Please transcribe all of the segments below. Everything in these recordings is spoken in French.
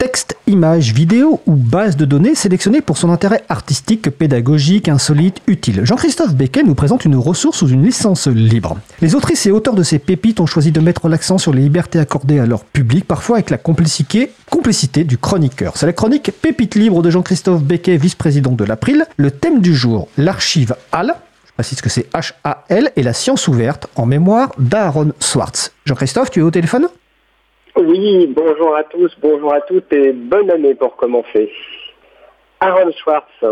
texte, image, vidéo ou base de données sélectionnée pour son intérêt artistique, pédagogique, insolite, utile. Jean-Christophe Becquet nous présente une ressource sous une licence libre. Les autrices et auteurs de ces pépites ont choisi de mettre l'accent sur les libertés accordées à leur public, parfois avec la complicité, du chroniqueur. C'est la chronique Pépite libre de Jean-Christophe Becquet, vice-président de l'April. Le thème du jour, l'archive HAL, précise que c'est H-A-L, et la science ouverte en mémoire d'Aaron Swartz. Jean-Christophe, tu es au téléphone? Oui, bonjour à tous, bonjour à toutes et bonne année pour commencer. Aaron Schwartz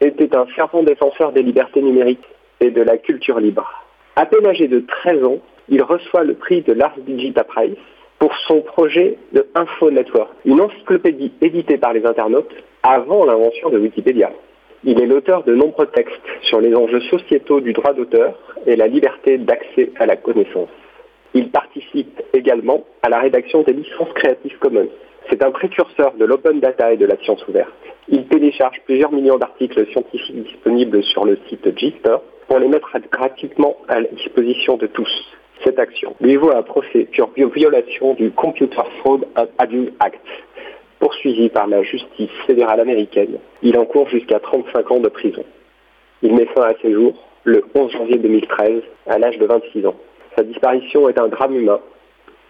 était un fervent défenseur des libertés numériques et de la culture libre. À peine âgé de 13 ans, il reçoit le prix de l'Ars Digital Prize pour son projet de Info Network, une encyclopédie éditée par les internautes avant l'invention de Wikipédia. Il est l'auteur de nombreux textes sur les enjeux sociétaux du droit d'auteur et la liberté d'accès à la connaissance. Il participe également à la rédaction des licences Creative Commons. C'est un précurseur de l'open data et de la science ouverte. Il télécharge plusieurs millions d'articles scientifiques disponibles sur le site Gister pour les mettre gratuitement à la disposition de tous. Cette action lui vaut un procès pour violation du Computer Fraud Abuse Act. Poursuivi par la justice fédérale américaine, il encourt jusqu'à 35 ans de prison. Il met fin à ses jours le 11 janvier 2013 à l'âge de 26 ans. Sa disparition est un drame humain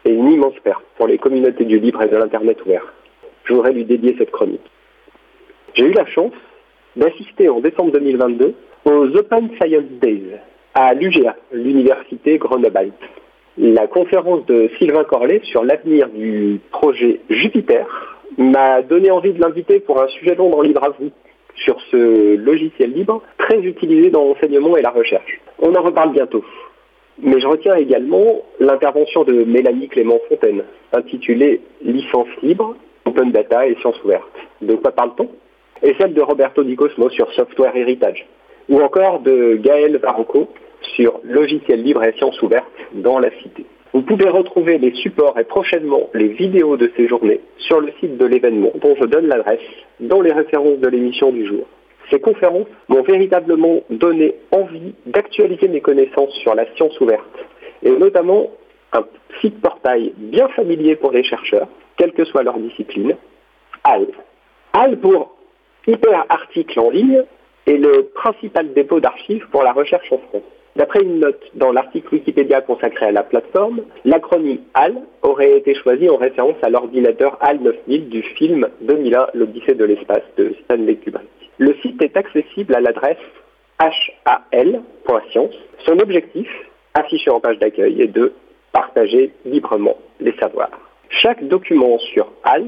et une immense perte pour les communautés du libre et de l'Internet ouvert. Je voudrais lui dédier cette chronique. J'ai eu la chance d'assister en décembre 2022 aux Open Science Days à l'UGA, l'Université Grenoble. La conférence de Sylvain Corlet sur l'avenir du projet Jupiter m'a donné envie de l'inviter pour un sujet long dans Libre à vous sur ce logiciel libre très utilisé dans l'enseignement et la recherche. On en reparle bientôt. Mais je retiens également l'intervention de Mélanie Clément-Fontaine, intitulée Licence libre, Open Data et sciences ouvertes. De quoi parle-t-on? Et celle de Roberto Di Cosmo sur Software Heritage. Ou encore de Gaël Varocco sur Logiciel libre et sciences ouvertes dans la cité. Vous pouvez retrouver les supports et prochainement les vidéos de ces journées sur le site de l'événement dont je donne l'adresse dans les références de l'émission du jour. Ces conférences m'ont véritablement donné envie d'actualiser mes connaissances sur la science ouverte, et notamment un site portail bien familier pour les chercheurs, quelle que soit leur discipline, HAL. HAL pour Hyper Article en ligne est le principal dépôt d'archives pour la recherche en France. D'après une note dans l'article Wikipédia consacré à la plateforme, l'acronyme HAL aurait été choisi en référence à l'ordinateur HAL 9000 du film 2001, l'Odyssée de l'espace de Stanley Kubrick. Le site est accessible à l'adresse hal.science. Son objectif, affiché en page d'accueil, est de partager librement les savoirs. Chaque document sur HAL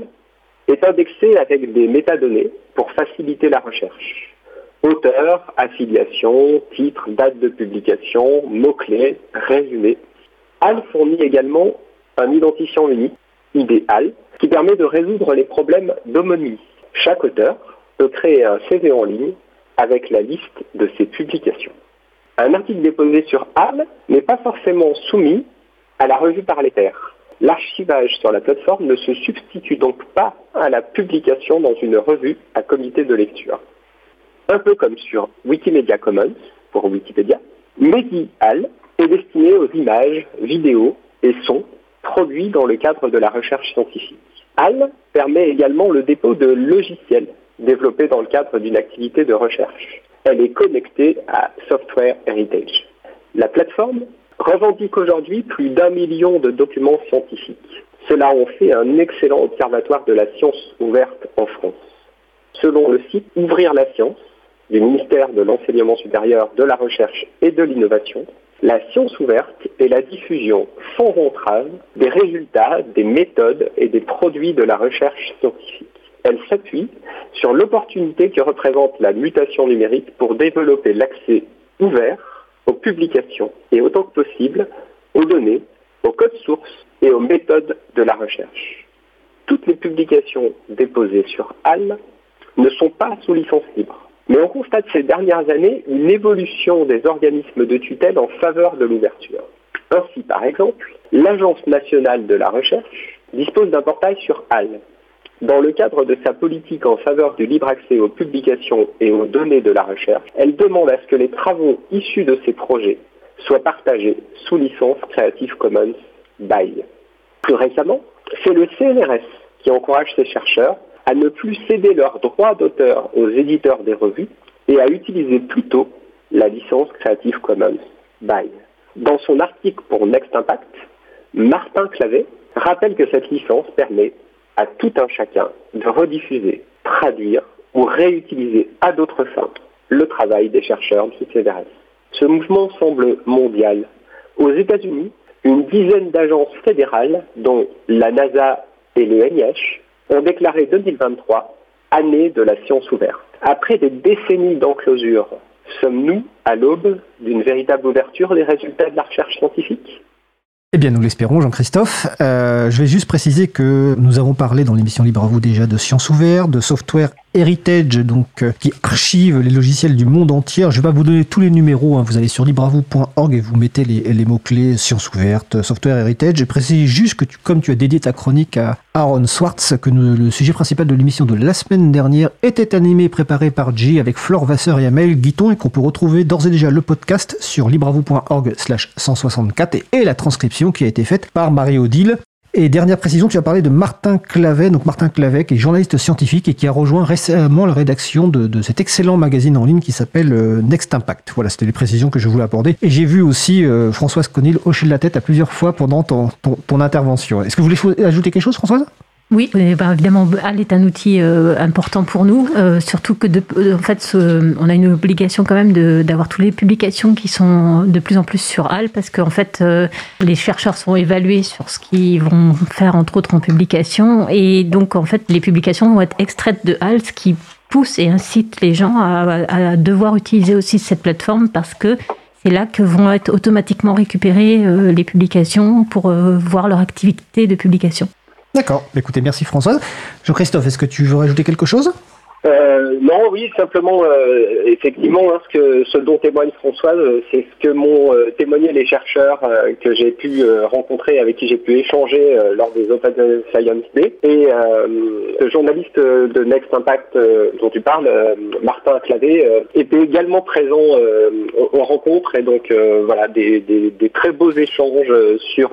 est indexé avec des métadonnées pour faciliter la recherche. Auteur, affiliation, titre, date de publication, mots-clés, résumé. HAL fournit également un identifiant unique, IDHAL, qui permet de résoudre les problèmes d'homonymie. Chaque auteur peut créer un CV en ligne avec la liste de ses publications. Un article déposé sur HAL n'est pas forcément soumis à la revue par les pairs. L'archivage sur la plateforme ne se substitue donc pas à la publication dans une revue à comité de lecture. Un peu comme sur Wikimedia Commons pour Wikipédia, MediHal est destiné aux images, vidéos et sons produits dans le cadre de la recherche scientifique. HAL permet également le dépôt de logiciels développée dans le cadre d'une activité de recherche. Elle est connectée à Software Heritage. La plateforme revendique aujourd'hui plus d'un million de documents scientifiques. Cela en fait un excellent observatoire de la science ouverte en France. Selon le site Ouvrir la science du ministère de l'Enseignement supérieur, de la Recherche et de l'Innovation, la science ouverte est la diffusion sans entrave des résultats, des méthodes et des produits de la recherche scientifique elle s'appuie sur l'opportunité que représente la mutation numérique pour développer l'accès ouvert aux publications et autant que possible aux données, aux codes sources et aux méthodes de la recherche. Toutes les publications déposées sur HAL ne sont pas sous licence libre. Mais on constate ces dernières années une évolution des organismes de tutelle en faveur de l'ouverture. Ainsi, par exemple, l'Agence nationale de la recherche dispose d'un portail sur HAL dans le cadre de sa politique en faveur du libre accès aux publications et aux données de la recherche, elle demande à ce que les travaux issus de ces projets soient partagés sous licence Creative Commons BY. Plus récemment, c'est le CNRS qui encourage ses chercheurs à ne plus céder leurs droits d'auteur aux éditeurs des revues et à utiliser plutôt la licence Creative Commons BY. Dans son article pour Next Impact, Martin Clavet rappelle que cette licence permet à tout un chacun de rediffuser, traduire ou réutiliser à d'autres fins le travail des chercheurs CVRS. Ce mouvement semble mondial. Aux États-Unis, une dizaine d'agences fédérales, dont la NASA et le NIH, ont déclaré 2023 année de la science ouverte. Après des décennies d'enclosure, sommes-nous à l'aube d'une véritable ouverture des résultats de la recherche scientifique? Eh bien, nous l'espérons, Jean-Christophe. Euh, je vais juste préciser que nous avons parlé dans l'émission Libre à vous déjà de science ouverte, de software Heritage, donc euh, qui archive les logiciels du monde entier. Je vais pas vous donner tous les numéros. Hein. Vous allez sur libravou.org et vous mettez les, mots-clés science ouverte, software heritage. Je précise juste que comme tu as dédié ta chronique à Aaron Swartz, que le sujet principal de l'émission de la semaine dernière était animé et préparé par G avec Flore Vasseur et Amel Guiton et qu'on peut retrouver d'ores et déjà le podcast sur libravou.org slash 164 et la transcription qui a été faite par Marie-Odile. Et dernière précision, tu as parlé de Martin Clavet, donc Martin Clavet, qui est journaliste scientifique et qui a rejoint récemment la rédaction de, cet excellent magazine en ligne qui s'appelle euh, Next Impact. Voilà, c'était les précisions que je voulais apporter. Et j'ai vu aussi euh, Françoise Conil hocher la tête à plusieurs fois pendant ton, ton intervention. Est-ce que vous voulez ajouter quelque chose, Françoise? Oui, bah, évidemment, HAL est un outil euh, important pour nous, euh, surtout que de, euh, en fait, on a une obligation quand même d'avoir toutes les publications qui sont de plus en plus sur HAL, parce qu'en fait, les chercheurs sont évalués sur ce qu'ils vont faire, entre autres, en publication, et donc, en fait, les publications vont être extraites de HAL, ce qui pousse et incite les gens à, à devoir utiliser aussi cette plateforme, parce que c'est là que vont être automatiquement récupérées les publications pour voir leur activité de publication. D'accord. Écoutez, merci Françoise. Jean-Christophe, est-ce que tu veux rajouter quelque chose? Euh, non, oui, simplement, euh, effectivement, hein, ce, que, ce dont témoigne Françoise, euh, c'est ce que m'ont témoigné les chercheurs que j'ai pu rencontrer, avec qui j'ai pu échanger lors des Open Science Day. Et le journaliste de Next Impact dont tu parles, Martin Clavé, était également présent aux, rencontres et donc voilà des, des, très beaux échanges sur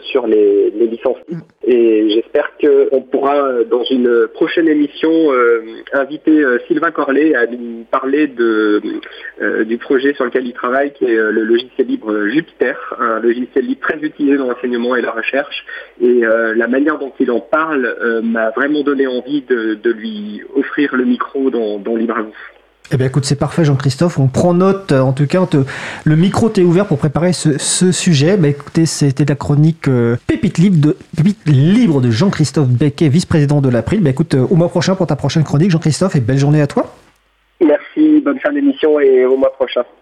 sur les, les licences. Et j'espère qu'on pourra dans une prochaine émission inviter euh, Sylvain Corlet à nous parler de, euh, du projet sur lequel il travaille, qui est euh, le logiciel libre Jupiter, un logiciel libre très utilisé dans l'enseignement et la recherche. Et la manière dont il en parle m'a vraiment donné envie de, lui offrir le micro dans, dans Libre à vous. Eh bien, écoute, c'est parfait, Jean-Christophe. On prend note. En tout cas, le micro t'est ouvert pour préparer ce, sujet. Bah, écoutez, c'était la chronique euh, Pépite, libre de, libre de Jean-Christophe Becquet, vice-président de l'April. Bah, écoute, euh, au mois prochain pour ta prochaine chronique, Jean-Christophe, et belle journée à toi. Merci, bonne fin d'émission et au mois prochain.